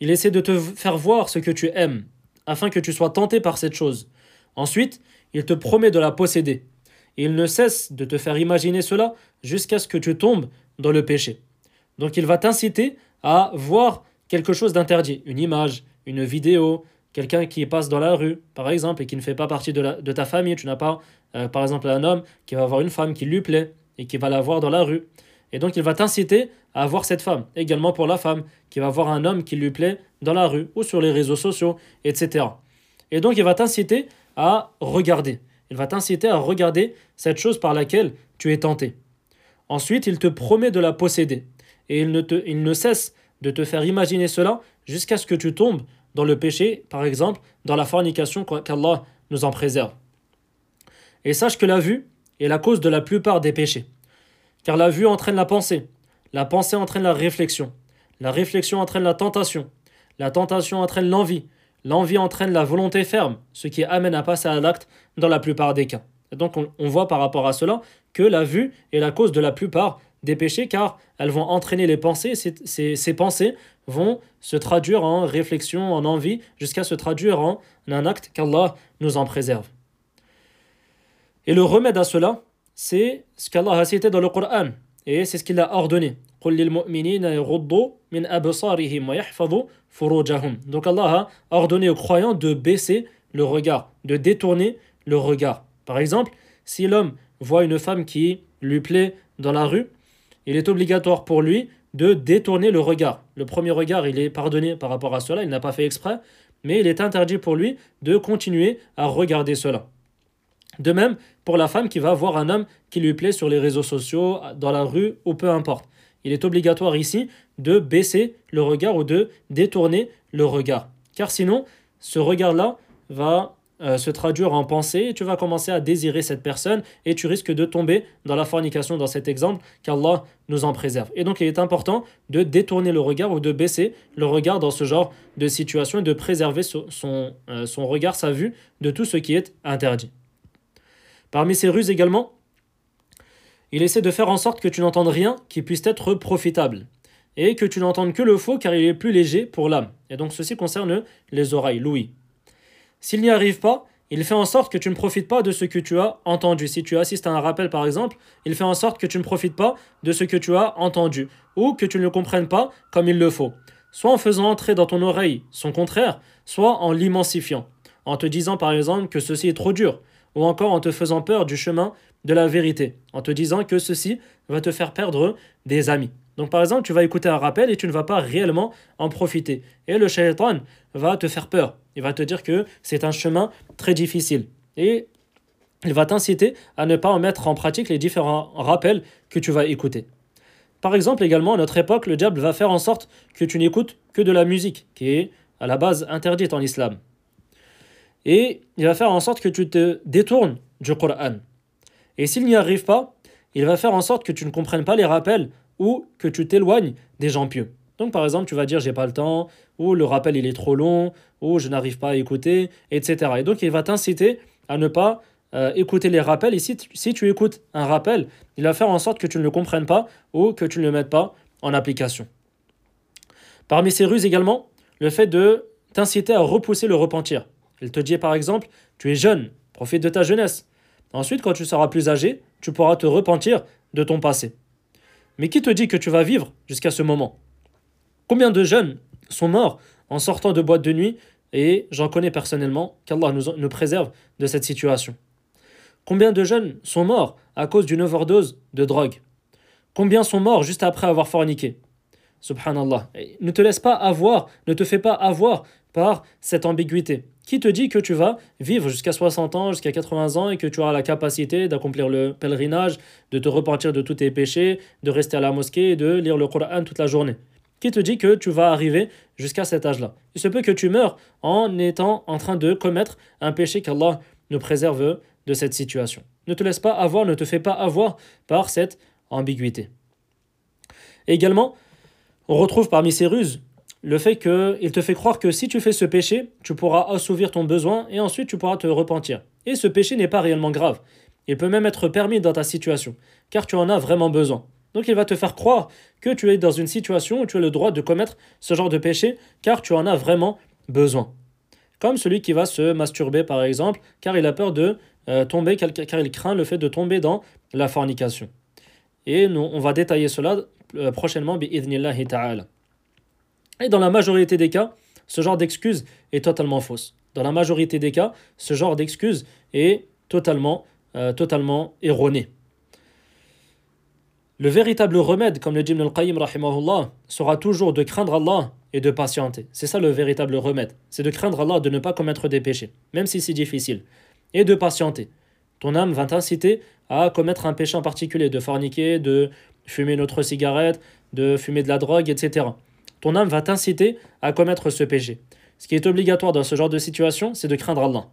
il essaie de te faire voir ce que tu aimes, afin que tu sois tenté par cette chose. Ensuite, il te promet de la posséder. Il ne cesse de te faire imaginer cela jusqu'à ce que tu tombes dans le péché. Donc il va t'inciter à voir quelque chose d'interdit, une image, une vidéo, quelqu'un qui passe dans la rue, par exemple, et qui ne fait pas partie de, de ta famille, tu n'as pas, euh, par exemple, un homme qui va voir une femme qui lui plaît et qui va la voir dans la rue. Et donc il va t'inciter à voir cette femme. Également pour la femme qui va voir un homme qui lui plaît dans la rue ou sur les réseaux sociaux, etc. Et donc il va t'inciter à regarder. Il va t'inciter à regarder cette chose par laquelle tu es tenté. Ensuite, il te promet de la posséder. Et il ne, il ne cesse de te faire imaginer cela jusqu'à ce que tu tombes dans le péché, par exemple, dans la fornication, qu'Allah nous en préserve. Et sache que la vue est la cause de la plupart des péchés. Car la vue entraîne la pensée, la pensée entraîne la réflexion, la réflexion entraîne la tentation, la tentation entraîne l'envie, l'envie entraîne la volonté ferme, ce qui amène à passer à l'acte dans la plupart des cas. Et donc on, voit par rapport à cela que la vue est la cause de la plupart des péchés car elles vont entraîner les pensées. Ces, ces, pensées vont se traduire en réflexion, en envie, jusqu'à se traduire en un acte qu'Allah nous en préserve. Et le remède à cela, c'est ce qu'Allah a cité dans le Coran. Et c'est ce qu'il a ordonné. Donc Allah a ordonné aux croyants de baisser le regard, de détourner le regard. Par exemple, si l'homme voit une femme qui lui plaît dans la rue, il est obligatoire pour lui de détourner le regard. Le premier regard, il est pardonné par rapport à cela, il n'a pas fait exprès, mais il est interdit pour lui de continuer à regarder cela. De même pour la femme qui va voir un homme qui lui plaît sur les réseaux sociaux, dans la rue ou peu importe. Il est obligatoire ici de baisser le regard ou de détourner le regard. Car sinon, ce regard-là va euh, se traduire en pensée et tu vas commencer à désirer cette personne et tu risques de tomber dans la fornication dans cet exemple qu'Allah nous en préserve. Et donc il est important de détourner le regard ou de baisser le regard dans ce genre de situation et de préserver euh, son regard, sa vue de tout ce qui est interdit. Parmi ces ruses également, il essaie de faire en sorte que tu n'entendes rien qui puisse être profitable et que tu n'entendes que le faux car il est plus léger pour l'âme. Et donc ceci concerne les oreilles, l'ouïe. S'il n'y arrive pas, il fait en sorte que tu ne profites pas de ce que tu as entendu. Si tu assistes à un rappel, par exemple, il fait en sorte que tu ne profites pas de ce que tu as entendu, ou que tu ne le comprennes pas comme il le faut. Soit en faisant entrer dans ton oreille son contraire, soit en l'immensifiant, en te disant par exemple que ceci est trop dur, ou encore en te faisant peur du chemin de la vérité, en te disant que ceci va te faire perdre des amis. Donc par exemple, tu vas écouter un rappel et tu ne vas pas réellement en profiter. Et le shaitan va te faire peur. Il va te dire que c'est un chemin très difficile. Et il va t'inciter à ne pas en mettre en pratique les différents rappels que tu vas écouter. Par exemple, également, à notre époque, le diable va faire en sorte que tu n'écoutes que de la musique, qui est à la base interdite en islam. Et il va faire en sorte que tu te détournes du Coran. Et s'il n'y arrive pas, il va faire en sorte que tu ne comprennes pas les rappels ou que tu t'éloignes des gens pieux. Donc par exemple, tu vas dire j'ai pas le temps, ou le rappel il est trop long, ou je n'arrive pas à écouter, etc. Et donc il va t'inciter à ne pas euh, écouter les rappels. Et si tu, si tu écoutes un rappel, il va faire en sorte que tu ne le comprennes pas ou que tu ne le mettes pas en application. Parmi ces ruses également, le fait de t'inciter à repousser le repentir. Il te dit par exemple, tu es jeune, profite de ta jeunesse. Ensuite, quand tu seras plus âgé, tu pourras te repentir de ton passé. Mais qui te dit que tu vas vivre jusqu'à ce moment? Combien de jeunes sont morts en sortant de boîtes de nuit? Et j'en connais personnellement qu'Allah nous, nous préserve de cette situation. Combien de jeunes sont morts à cause d'une overdose de drogue? Combien sont morts juste après avoir forniqué? Subhanallah. Ne te laisse pas avoir, ne te fais pas avoir par cette ambiguïté. Qui te dit que tu vas vivre jusqu'à 60 ans, jusqu'à 80 ans et que tu auras la capacité d'accomplir le pèlerinage, de te repentir de tous tes péchés, de rester à la mosquée et de lire le Coran toute la journée Qui te dit que tu vas arriver jusqu'à cet âge-là? Il se peut que tu meurs en étant en train de commettre un péché qu'Allah nous préserve de cette situation. Ne te laisse pas avoir, ne te fais pas avoir par cette ambiguïté. également, on retrouve parmi ces ruses le fait qu'il te fait croire que si tu fais ce péché, tu pourras assouvir ton besoin et ensuite tu pourras te repentir. Et ce péché n'est pas réellement grave. Il peut même être permis dans ta situation, car tu en as vraiment besoin. Donc il va te faire croire que tu es dans une situation où tu as le droit de commettre ce genre de péché, car tu en as vraiment besoin. Comme celui qui va se masturber par exemple, car il a peur de euh, tomber, car il craint le fait de tomber dans la fornication. Et nous, on va détailler cela euh, prochainement, ta'ala. Et dans la majorité des cas, ce genre d'excuse est totalement fausse. Dans la majorité des cas, ce genre d'excuse est totalement, euh, erroné. Le véritable remède, comme le dit Ibn al-Qayyim sera toujours de craindre Allah et de patienter. C'est ça le véritable remède. C'est de craindre Allah, de ne pas commettre des péchés, même si c'est difficile. Et de patienter. Ton âme va t'inciter à commettre un péché en particulier, de forniquer, de fumer une cigarette, de fumer de la drogue, etc ton âme va t'inciter à commettre ce péché. Ce qui est obligatoire dans ce genre de situation, c'est de craindre Allah.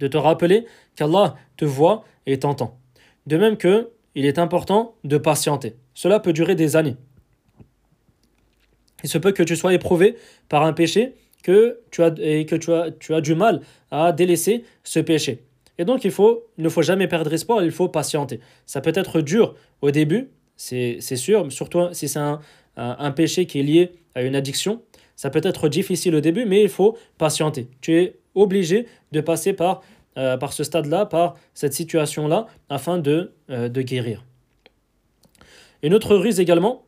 De te rappeler qu'Allah te voit et t'entend. De même que il est important de patienter. Cela peut durer des années. Il se peut que tu sois éprouvé par un péché que tu as, et que tu as, du mal à délaisser ce péché. Et donc il, faut, ne faut jamais perdre espoir, il faut patienter. Ça peut être dur au début, c'est sûr, surtout si c'est un, un, péché qui est lié à une addiction, ça peut être difficile au début, mais il faut patienter. Tu es obligé de passer par, euh, par ce stade-là, par cette situation-là, afin de, euh, de guérir. Une autre ruse également,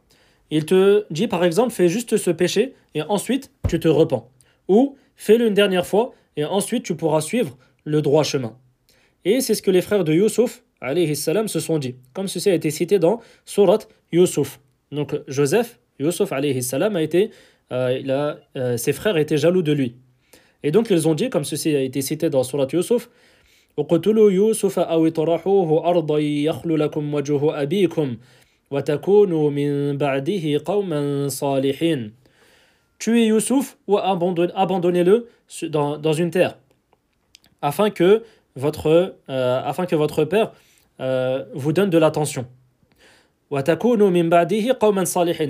il te dit par exemple, fais juste ce péché et ensuite tu te repens. Ou fais-le une dernière fois et ensuite tu pourras suivre le droit chemin. Et c'est ce que les frères de Yusuf salam, se sont dit, comme ceci a été cité dans Surat Yusuf. Donc Joseph, Yusuf alayhi a été, euh, il a, euh, ses frères étaient jaloux de lui. Et donc ils ont dit, comme ceci a été cité dans Surat Yusuf, Tuez Yusuf ou abandonnez-le dans, une terre, afin que votre, euh, afin que votre père vous donne de l'attention.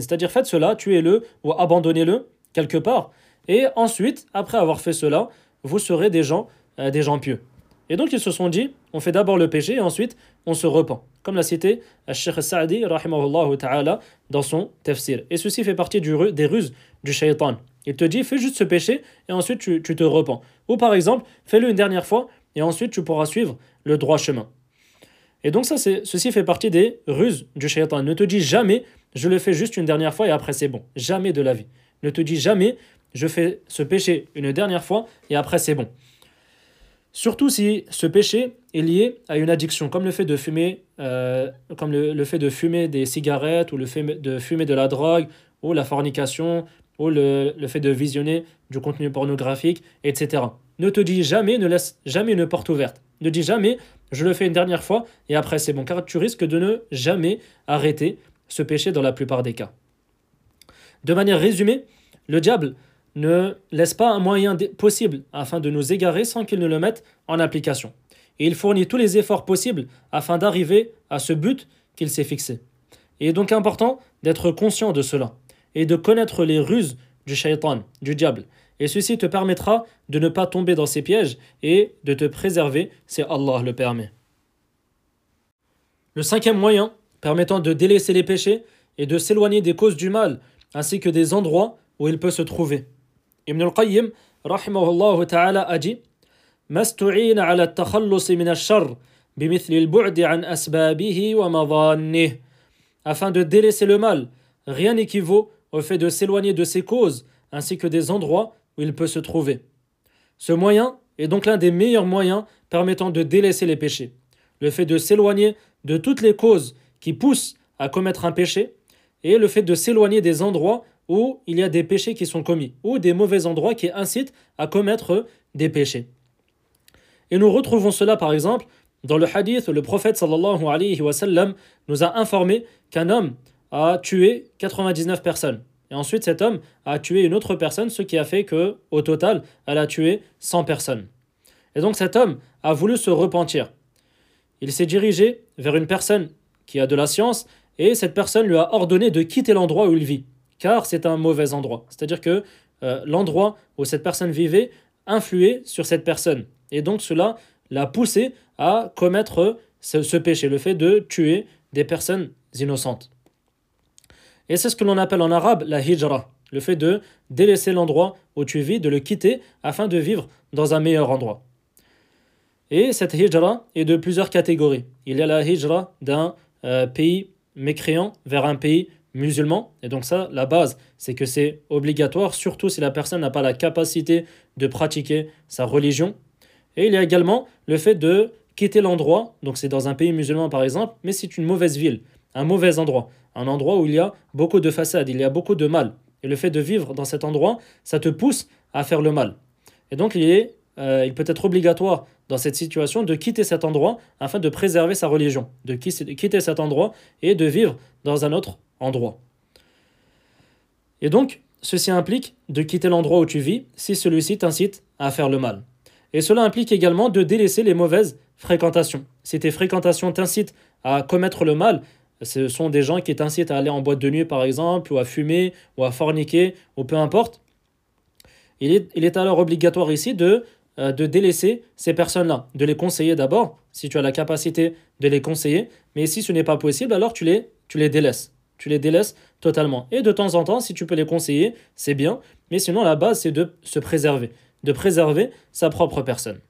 C'est-à-dire faites cela, tuez-le ou abandonnez-le quelque part. Et ensuite, après avoir fait cela, vous serez des gens, euh, des gens pieux. Et donc ils se sont dit, on fait d'abord le péché et ensuite on se repent. Comme l'a cité Sheikh Sa'di ta'ala dans son tafsir. Et ceci fait partie des ruses du shaitan. Il te dit, fais juste ce péché et ensuite tu, tu te repens. Ou par exemple, fais-le une dernière fois et ensuite tu pourras suivre le droit chemin. Et donc ça, ceci fait partie des ruses du shaitan. Ne te dis jamais, je le fais juste une dernière fois et après c'est bon. Jamais de la vie. Ne te dis jamais, je fais ce péché une dernière fois et après c'est bon. Surtout si ce péché est lié à une addiction, comme le fait de fumer, euh, comme le, fait de fumer des cigarettes ou le fait de fumer de la drogue ou la fornication ou le, le fait de visionner du contenu pornographique, etc. Ne te dis jamais, ne laisse jamais une porte ouverte. Ne dis jamais, je le fais une dernière fois et après c'est bon, car tu risques de ne jamais arrêter ce péché dans la plupart des cas. De manière résumée, le diable ne laisse pas un moyen possible afin de nous égarer sans qu'il ne le mette en application. Et il fournit tous les efforts possibles afin d'arriver à ce but qu'il s'est fixé. Il est donc important d'être conscient de cela et de connaître les ruses du shaitan, du diable, et ceci te permettra de ne pas tomber dans ces pièges et de te préserver si Allah le permet. Le cinquième moyen permettant de délaisser les péchés est de s'éloigner des causes du mal ainsi que des endroits où il peut se trouver. Ibn al-Qayyim ta'ala a dit ما استعين على التخلص من الشر بمثل البعد عن أسبابه ومظانه afin de délaisser le mal rien n'équivaut au fait de s'éloigner de ses causes ainsi que des endroits il peut se trouver ce moyen est donc l'un des meilleurs moyens permettant de délaisser les péchés le fait de s'éloigner de toutes les causes qui poussent à commettre un péché et le fait de s'éloigner des endroits où il y a des péchés qui sont commis ou des mauvais endroits qui incitent à commettre des péchés. Et nous retrouvons cela par exemple dans le hadith le prophète nous a informé qu'un homme a tué 99 personnes. Et ensuite cet homme a tué une autre personne, ce qui a fait que au total, elle a tué 100 personnes. Et donc cet homme a voulu se repentir. Il s'est dirigé vers une personne qui a de la science et cette personne lui a ordonné de quitter l'endroit où il vit, car c'est un mauvais endroit. C'est-à-dire que euh, l'endroit où cette personne vivait influait sur cette personne. Et donc cela l'a poussé à commettre ce, péché, le fait de tuer des personnes innocentes. Et c'est ce que l'on appelle en arabe la hijra, le fait de délaisser l'endroit où tu vis, de le quitter afin de vivre dans un meilleur endroit. Et cette hijra est de plusieurs catégories. Il y a la hijra d'un euh, pays mécréant vers un pays musulman. Et donc ça, la base, c'est que c'est obligatoire, surtout si la personne n'a pas la capacité de pratiquer sa religion. Et il y a également le fait de quitter l'endroit, donc c'est dans un pays musulman par exemple, mais c'est une mauvaise ville, un mauvais endroit, un endroit où il y a beaucoup de façades, il y a beaucoup de mal. Et le fait de vivre dans cet endroit, ça te pousse à faire le mal. Et donc il, est, euh, il peut être obligatoire dans cette situation de quitter cet endroit afin de préserver sa religion, de quitter cet endroit et de vivre dans un autre endroit. Et donc, ceci implique de quitter l'endroit où tu vis si celui-ci t'incite à faire le mal. Et cela implique également de délaisser les mauvaises fréquentations. Si tes fréquentations t'incitent à commettre le mal, ce sont des gens qui t'incitent à aller en boîte de nuit par exemple, ou à fumer, ou à forniquer, ou peu importe. Il est, il est alors obligatoire ici de euh, de délaisser ces personnes-là, de les conseiller d'abord, si tu as la capacité de les conseiller, mais si ce n'est pas possible, alors tu les, tu les délaisses. Tu les délaisses totalement. Et de temps en temps, si tu peux les conseiller, c'est bien, mais sinon la base, c'est de se préserver, de préserver sa propre personne.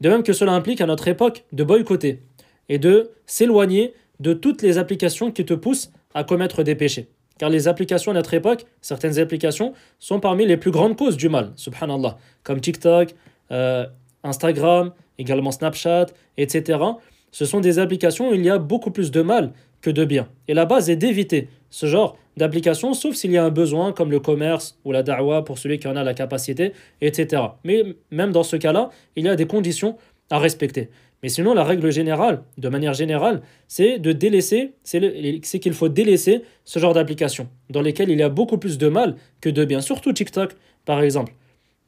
De même que cela implique à notre époque de boycotter et de s'éloigner de toutes les applications qui te poussent à commettre des péchés. Car les applications à notre époque, certaines applications, sont parmi les plus grandes causes du mal, subhanallah, comme TikTok, euh, Instagram, également Snapchat, etc. Ce sont des applications où il y a beaucoup plus de mal que de bien. Et la base est d'éviter ce genre d'applications, sauf s'il y a un besoin comme le commerce ou la da'wa pour celui qui en a la capacité, etc. Mais même dans ce cas-là, il y a des conditions à respecter. Mais sinon, la règle générale, de manière générale, c'est de délaisser, c'est qu'il faut délaisser ce genre d'applications dans lesquelles il y a beaucoup plus de mal que de bien. Surtout TikTok, par exemple,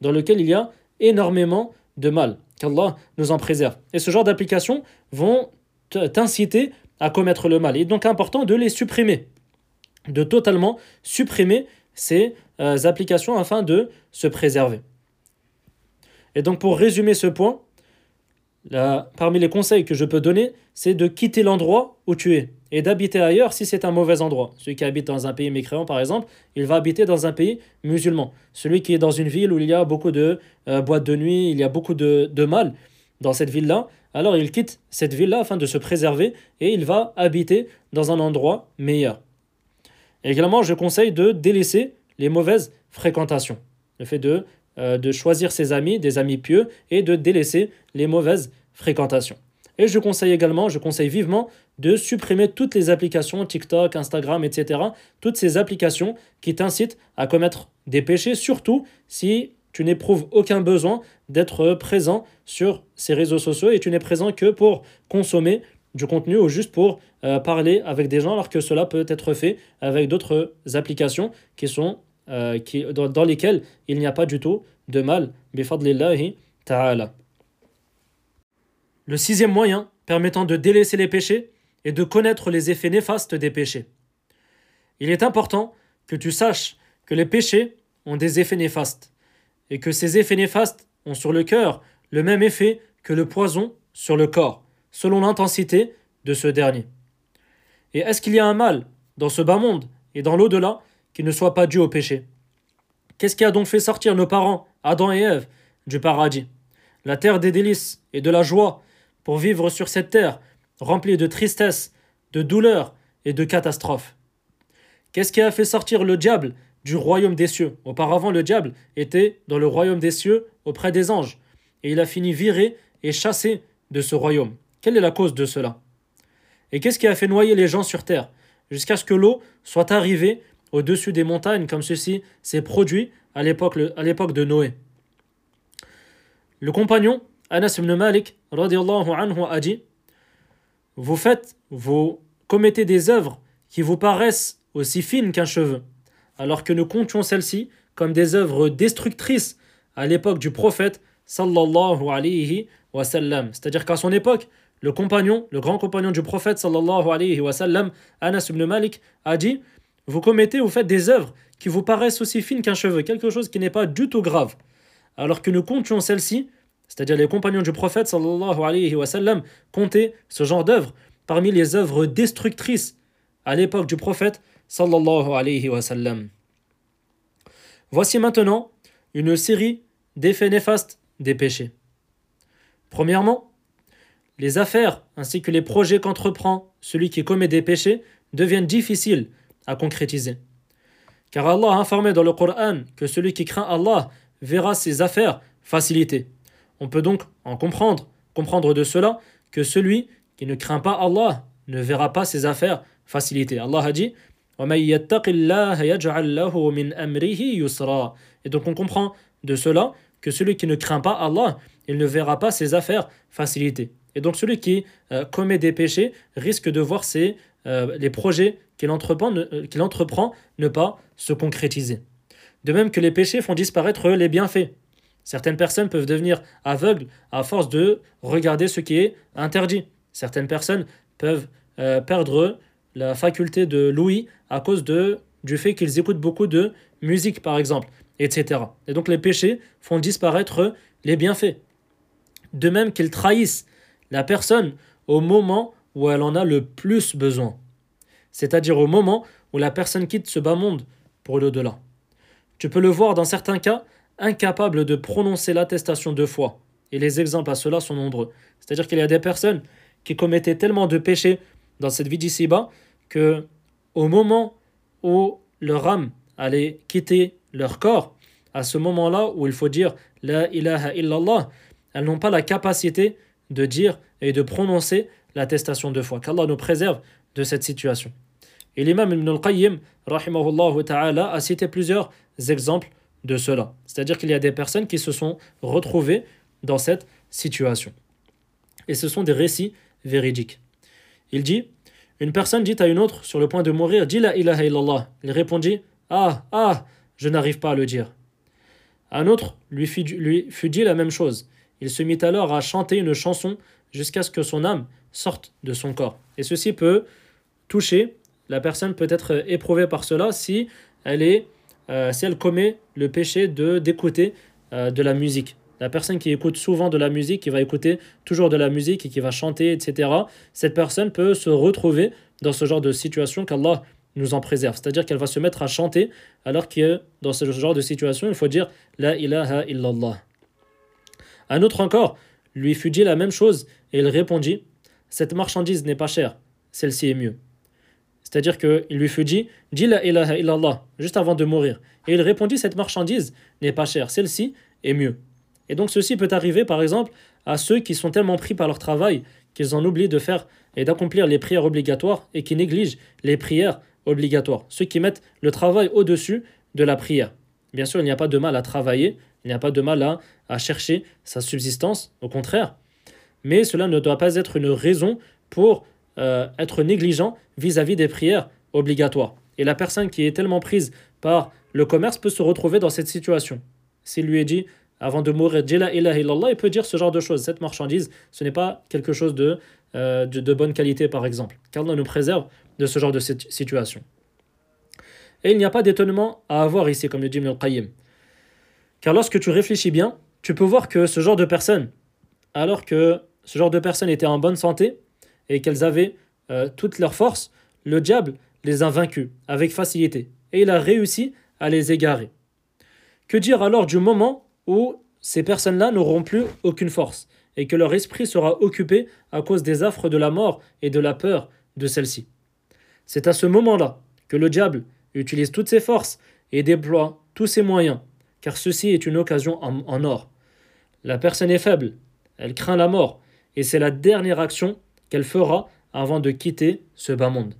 dans lequel il y a énormément de mal. Qu'Allah nous en préserve. Et ce genre d'applications vont t'inciter à commettre le mal. Il est donc important de les supprimer, de totalement supprimer ces euh, applications afin de se préserver. Et donc pour résumer ce point, parmi les conseils que je peux donner, c'est de quitter l'endroit où tu es et d'habiter ailleurs si c'est un mauvais endroit. Celui qui habite dans un pays mécréant, par exemple, il va habiter dans un pays musulman. Celui qui est dans une ville où il y a beaucoup de euh, boîtes de nuit, il y a beaucoup de, de mal dans cette ville-là, alors il quitte cette ville-là afin de se préserver et il va habiter dans un endroit meilleur. également, je conseille de délaisser les mauvaises fréquentations. Le fait de, euh, de choisir ses amis, des amis pieux, et de délaisser les mauvaises fréquentations. Et je conseille également, je conseille vivement de supprimer toutes les applications, TikTok, Instagram, etc. Toutes ces applications qui t'incitent à commettre des péchés, surtout si tu n'éprouves aucun besoin d'être présent sur ces réseaux sociaux et tu n'es présent que pour consommer du contenu ou juste pour euh, parler avec des gens alors que cela peut être fait avec d'autres applications qui sont euh, dans, dans, il n'y a pas du tout de mal. Ta'ala. Le sixième moyen permettant de délaisser les péchés est de connaître les effets néfastes des péchés. Il est important que tu saches que les péchés ont des effets néfastes et que ces effets néfastes ont sur le cœur le même effet que le poison sur le corps, selon l'intensité de ce dernier. Et est-ce qu'il y a un mal dans ce bas monde et dans l'au-delà qui ne soit pas dû au péché. Qu'est-ce qui a donc fait sortir nos parents, Adam et Ève, du paradis? La terre des délices et de la joie, pour vivre sur cette terre remplie de tristesse, de douleur et de catastrophes. Qu'est-ce qui a fait sortir le diable du royaume des cieux? Auparavant, le diable était dans le royaume des cieux auprès des anges, et il a fini viré et chassé de ce royaume. Quelle est la cause de cela? Et qu'est-ce qui a fait noyer les gens sur terre? Jusqu'à ce que l'eau soit arrivée au-dessus des montagnes comme ceci s'est produit à l'époque de Noé Le compagnon Anas ibn Malik a dit Vous faites, vous commettez des œuvres qui vous paraissent aussi fines qu'un cheveu, alors que nous comptions celles-ci comme des œuvres destructrices à l'époque du prophète sallallahu alayhi wa sallam. C'est-à-dire qu'à son époque, le compagnon, le grand compagnon du prophète sallallahu alayhi wa sallam, Anas ibn Malik, a dit Vous commettez, vous faites des œuvres qui vous paraissent aussi fines qu'un cheveu, quelque chose qui n'est pas du tout grave, alors que nous comptions celles-ci, c'est-à-dire les compagnons du prophète sallallahu alayhi wa sallam, comptaient ce genre d'œuvres parmi les œuvres destructrices à l'époque du prophète sallallahu alayhi wa sallam. Voici maintenant une série d'effets néfastes des péchés. Premièrement, les affaires ainsi que les projets qu'entreprend celui qui commet des péchés deviennent difficiles à concrétiser. Car Allah a informé dans le Coran que celui qui craint Allah verra ses affaires facilitées. On peut donc en comprendre, comprendre de cela que celui qui ne craint pas Allah ne verra pas ses affaires facilitées. Allah a dit et donc on comprend de cela que celui qui ne craint pas Allah, il ne verra pas ses affaires facilitées. Et donc celui qui euh, commet des péchés risque de voir ses, euh, les projets qu'il entreprend, euh, qu'il entreprend ne pas se concrétiser. De même que les péchés font disparaître les bienfaits. Certaines personnes peuvent devenir aveugles à force de regarder ce qui est interdit. Certaines personnes peuvent perdre la faculté de l'ouïe à cause du fait qu'ils écoutent beaucoup de musique, par exemple, etc. Et donc les péchés font disparaître les bienfaits. De même qu'ils trahissent la personne au moment où elle en a le plus besoin. C'est-à-dire au moment où la personne quitte ce bas monde pour l'au-delà. Tu peux le voir dans certains cas, incapable de prononcer l'attestation de foi. Et les exemples à cela sont nombreux. C'est-à-dire qu'il y a des personnes qui commettaient tellement de péchés dans cette vie d'ici-bas que au moment où leur âme allait quitter leur corps, à ce moment-là où il faut dire La ilaha illallah, elles n'ont pas la capacité de dire et de prononcer l'attestation de foi. Qu'Allah nous préserve de cette situation. Et l'imam Ibn al-Qayyim, ta'ala, a cité plusieurs exemples de cela. C'est-à-dire qu'il y a des personnes qui se sont retrouvées dans cette situation. Et ce sont des récits véridiques. Il dit Une personne dit à une autre sur le point de mourir Dis la ilaha illallah. Il répondit Ah, ah, je n'arrive pas à le dire. Un autre lui lui fut dit la même chose. Il se mit alors à chanter une chanson jusqu'à ce que son âme sorte de son corps. Et ceci peut toucher, la personne peut être éprouvée par cela si elle, est, euh, si elle commet le péché de d'écouter euh, de la musique. La personne qui écoute souvent de la musique, qui va écouter toujours de la musique et qui va chanter, etc., cette personne peut se retrouver dans ce genre de situation qu'Allah nous en préserve. C'est-à-dire qu'elle va se mettre à chanter alors que dans ce genre de situation, il faut dire La ilaha illallah. Un autre encore lui fut dit la même chose et il répondit Cette marchandise n'est pas chère, celle-ci est mieux. C'est-à-dire qu'il lui fut dit Dis la ilaha illallah, juste avant de mourir. Et il répondit Cette marchandise n'est pas chère, celle-ci est mieux. Et donc ceci peut arriver par exemple à ceux qui sont tellement pris par leur travail qu'ils en oublient de faire et d'accomplir les prières obligatoires et qui négligent les prières obligatoires. Ceux qui mettent le travail au-dessus de la prière. Bien sûr, il n'y a pas de mal à travailler, il n'y a pas de mal à, à chercher sa subsistance, au contraire. Mais cela ne doit pas être une raison pour euh, être négligent vis-à-vis des prières obligatoires. Et la personne qui est tellement prise par le commerce peut se retrouver dans cette situation. S'il lui est dit, avant de mourir, Jela ilaha illallah, il peut dire ce genre de choses. Cette marchandise, ce n'est pas quelque chose de, euh, de, bonne qualité, par exemple. On nous préserve de ce genre de situation. Et il n'y a pas d'étonnement à avoir ici, comme le dit Ibn qayyim Car lorsque tu réfléchis bien, tu peux voir que ce genre de personnes, alors que ce genre de personnes étaient en bonne santé et qu'elles avaient euh, toutes leurs forces, le diable les a vaincus avec facilité et il a réussi à les égarer. Que dire alors du moment où ces personnes-là n'auront plus aucune force et que leur esprit sera occupé à cause des affres de la mort et de la peur de celle-ci? C'est à ce moment-là que le diable utilise toutes ses forces et déploie tous ses moyens, car ceci est une occasion en, or. La personne est faible, elle craint la mort, et c'est la dernière action qu'elle fera avant de quitter ce bas monde.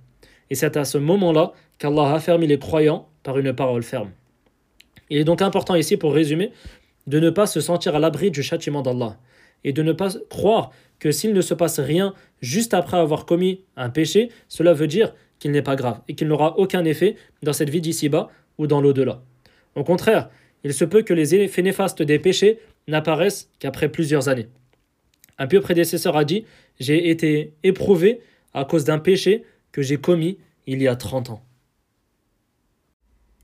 Et c'est à ce moment-là qu'Allah a fermé les croyants par une parole ferme. Il est donc important ici, pour résumer, de ne pas se sentir à l'abri du châtiment d'Allah et de ne pas croire que s'il ne se passe rien juste après avoir commis un péché, cela veut dire qu'il n'est pas grave et qu'il n'aura aucun effet dans cette vie d'ici-bas ou dans l'au-delà. Au contraire, il se peut que les effets néfastes des péchés n'apparaissent qu'après plusieurs années. Un pieux prédécesseur a dit J'ai été éprouvé à cause d'un péché que j'ai commis il y a 30 ans.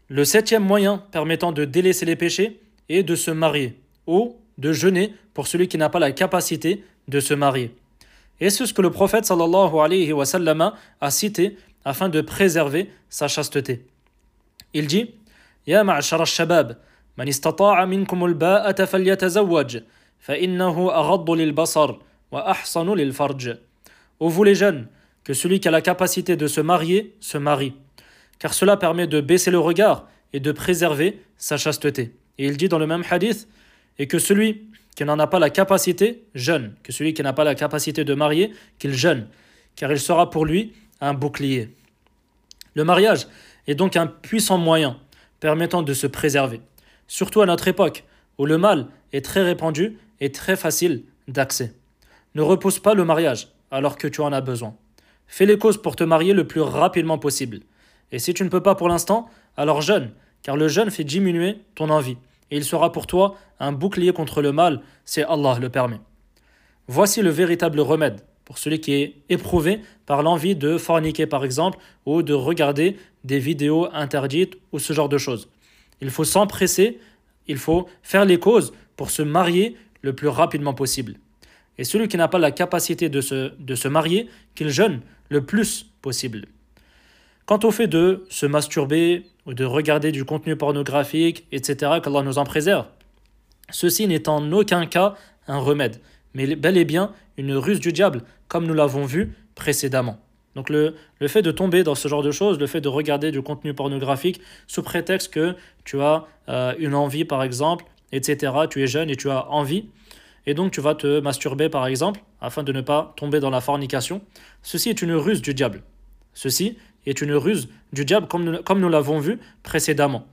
Le septième moyen permettant de délaisser les péchés est de se marier ou de jeûner pour celui qui n'a pas la capacité de se marier. Et c'est ce que le prophète a cité afin de préserver sa chasteté. Il dit Ya ma'ashara shabab man istata'a minkum aghaddu lil-basar wa ahsanu lil-farj. Ô vous les jeunes, que celui qui a la capacité de se marier se marie, car cela permet de baisser le regard et de préserver sa chasteté. Et il dit dans le même hadith et que celui qui n'en a pas la capacité jeûne, que celui qui n'a pas la capacité de marier, qu'il jeûne, car il sera pour lui un bouclier. Le mariage est donc un puissant moyen permettant de se préserver, surtout à notre époque où le mal est très répandu très facile d'accès. Ne repousse pas le mariage alors que tu en as besoin. Fais les causes pour te marier le plus rapidement possible. Et si tu ne peux pas pour l'instant, alors jeûne, car le jeûne fait diminuer ton envie et il sera pour toi un bouclier contre le mal si Allah le permet. Voici le véritable remède pour celui qui est éprouvé par l'envie de forniquer par exemple ou de regarder des vidéos interdites ou ce genre de choses. Il faut s'empresser, il faut faire les causes pour se marier le plus rapidement possible. Et celui qui n'a pas la capacité de se, de se marier, qu'il jeûne le plus possible. Quant au fait de se masturber ou de regarder du contenu pornographique, etc., qu'Allah nous en préserve, ceci n'est en aucun cas un remède, mais bel et bien une ruse du diable, comme nous l'avons vu précédemment. Donc le, le, fait de tomber dans ce genre de choses, le fait de regarder du contenu pornographique sous prétexte que tu as euh, une envie par exemple, etc., tu es jeune et tu as envie, et donc tu vas te masturber par exemple, afin de ne pas tomber dans la fornication, ceci est une ruse du diable. Ceci est une ruse du diable, comme nous, comme nous l'avons vu précédemment.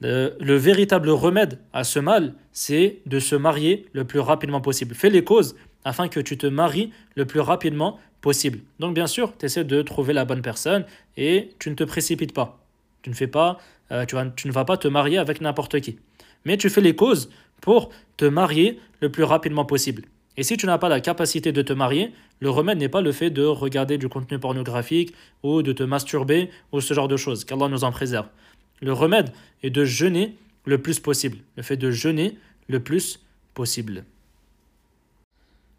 Le, véritable remède à ce mal, c'est de se marier le plus rapidement possible. Fais les causes afin que tu te maries le plus rapidement possible. Donc bien sûr, tu essaies de trouver la bonne personne et tu ne te précipites pas. Tu ne, fais pas, euh, tu, tu ne vas pas te marier avec n'importe qui. Mais tu fais les causes pour te marier le plus rapidement possible. Et si tu n'as pas la capacité de te marier, le remède n'est pas le fait de regarder du contenu pornographique ou de te masturber ou ce genre de choses, qu'Allah nous en préserve. Le remède est de jeûner le plus possible, le fait de jeûner le plus possible.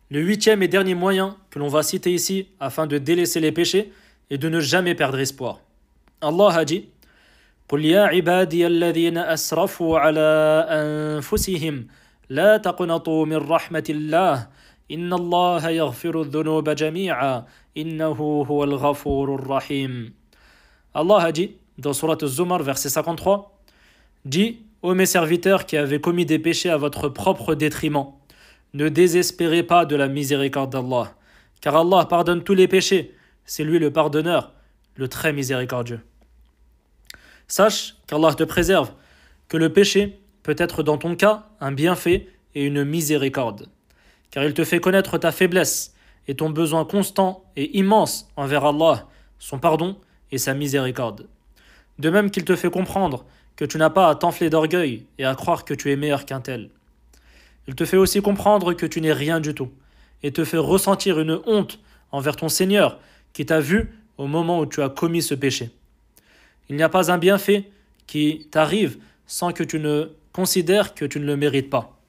Le huitième et dernier moyen que l'on va citer ici afin de délaisser les péchés est de ne jamais perdre espoir. Allah a dit لا تقنطوا من رحمة الله إن الله يغفر الذنوب جميعا إنه هو الغفور الرحيم Allah a dit dans Surat Zumar, verset 53, Dis, ô mes serviteurs qui avez commis des péchés à votre propre détriment, ne désespérez pas de la miséricorde d'Allah, car Allah pardonne tous les péchés, c'est lui le pardonneur, le très miséricordieux. Sache qu'Allah te préserve, que le péché peut être dans ton cas un bienfait et une miséricorde, car il te fait connaître ta faiblesse et ton besoin constant et immense envers Allah, son pardon et sa miséricorde. De même qu'il te fait comprendre que tu n'as pas à t'enfler d'orgueil et à croire que tu es meilleur qu'un tel. Il te fait aussi comprendre que tu n'es rien du tout, et te fait ressentir une honte envers ton Seigneur qui t'a vu au moment où tu as commis ce péché. Il n'y a pas un bienfait qui t'arrive sans que tu ne considère que tu ne le mérites pas.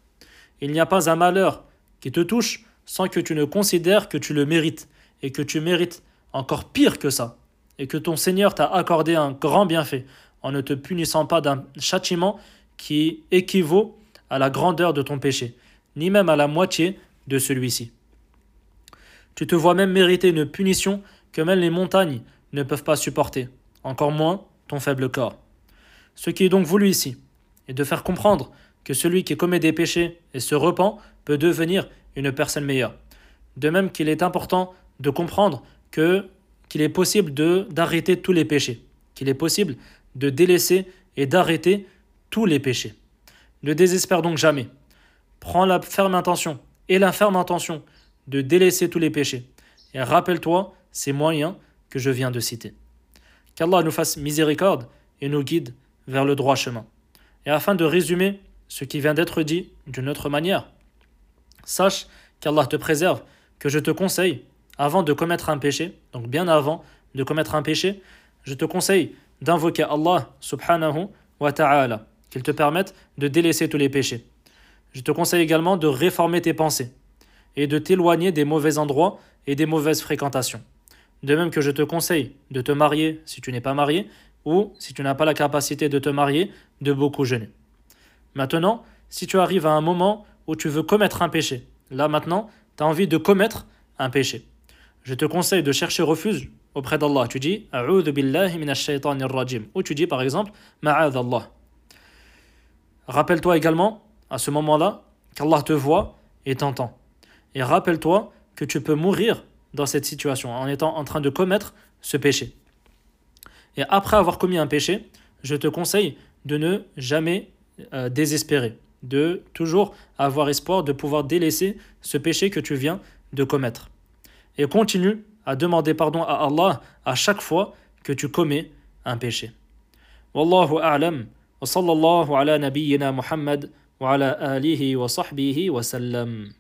Il n'y a pas un malheur qui te touche sans que tu ne considères que tu le mérites et que tu mérites encore pire que ça et que ton Seigneur t'a accordé un grand bienfait en ne te punissant pas d'un châtiment qui équivaut à la grandeur de ton péché, ni même à la moitié de celui-ci. Tu te vois même mériter une punition que même les montagnes ne peuvent pas supporter, encore moins ton faible corps. Ce qui est donc voulu ici est de faire comprendre que celui qui commet des péchés et se repent peut devenir une personne meilleure. De même qu'il est important de comprendre que qu'il est possible de d'arrêter tous les péchés, qu'il est possible de délaisser et d'arrêter tous les péchés. Ne désespère donc jamais. Prends la ferme intention et la ferme intention de délaisser tous les péchés. Et rappelle-toi ces moyens que je viens de citer. Qu'Allah nous fasse miséricorde et nous guide vers le droit chemin. Et afin de résumer ce qui vient d'être dit d'une autre manière, sache qu'Allah te préserve, que je te conseille, avant de commettre un péché, donc bien avant de commettre un péché, je te conseille d'invoquer Allah subhanahu wa ta'ala, qu'il te permette de délaisser tous les péchés. Je te conseille également de réformer tes pensées et de t'éloigner des mauvais endroits et des mauvaises fréquentations. De même que je te conseille de te marier si tu n'es pas marié, ou si tu n'as pas la capacité de te marier, de beaucoup jeûner. Maintenant, si tu arrives à un moment où tu veux commettre un péché, là maintenant, tu as envie de commettre un péché. Je te conseille de chercher refuge auprès d'Allah. Tu dis billahi rajim ou tu dis par exemple Allah. Rappelle-toi également à ce moment-là qu'Allah te voit et t'entend. Et rappelle-toi que tu peux mourir dans cette situation en étant en train de commettre ce péché. Et après avoir commis un péché, je te conseille de ne jamais euh, désespérer, de toujours avoir espoir de pouvoir délaisser ce péché que tu viens de commettre. Et continue à demander pardon à Allah à chaque fois que tu commets un péché. Wallahu a'lam wa sallallahu ala Muhammad wa ala alihi wa wa sallam.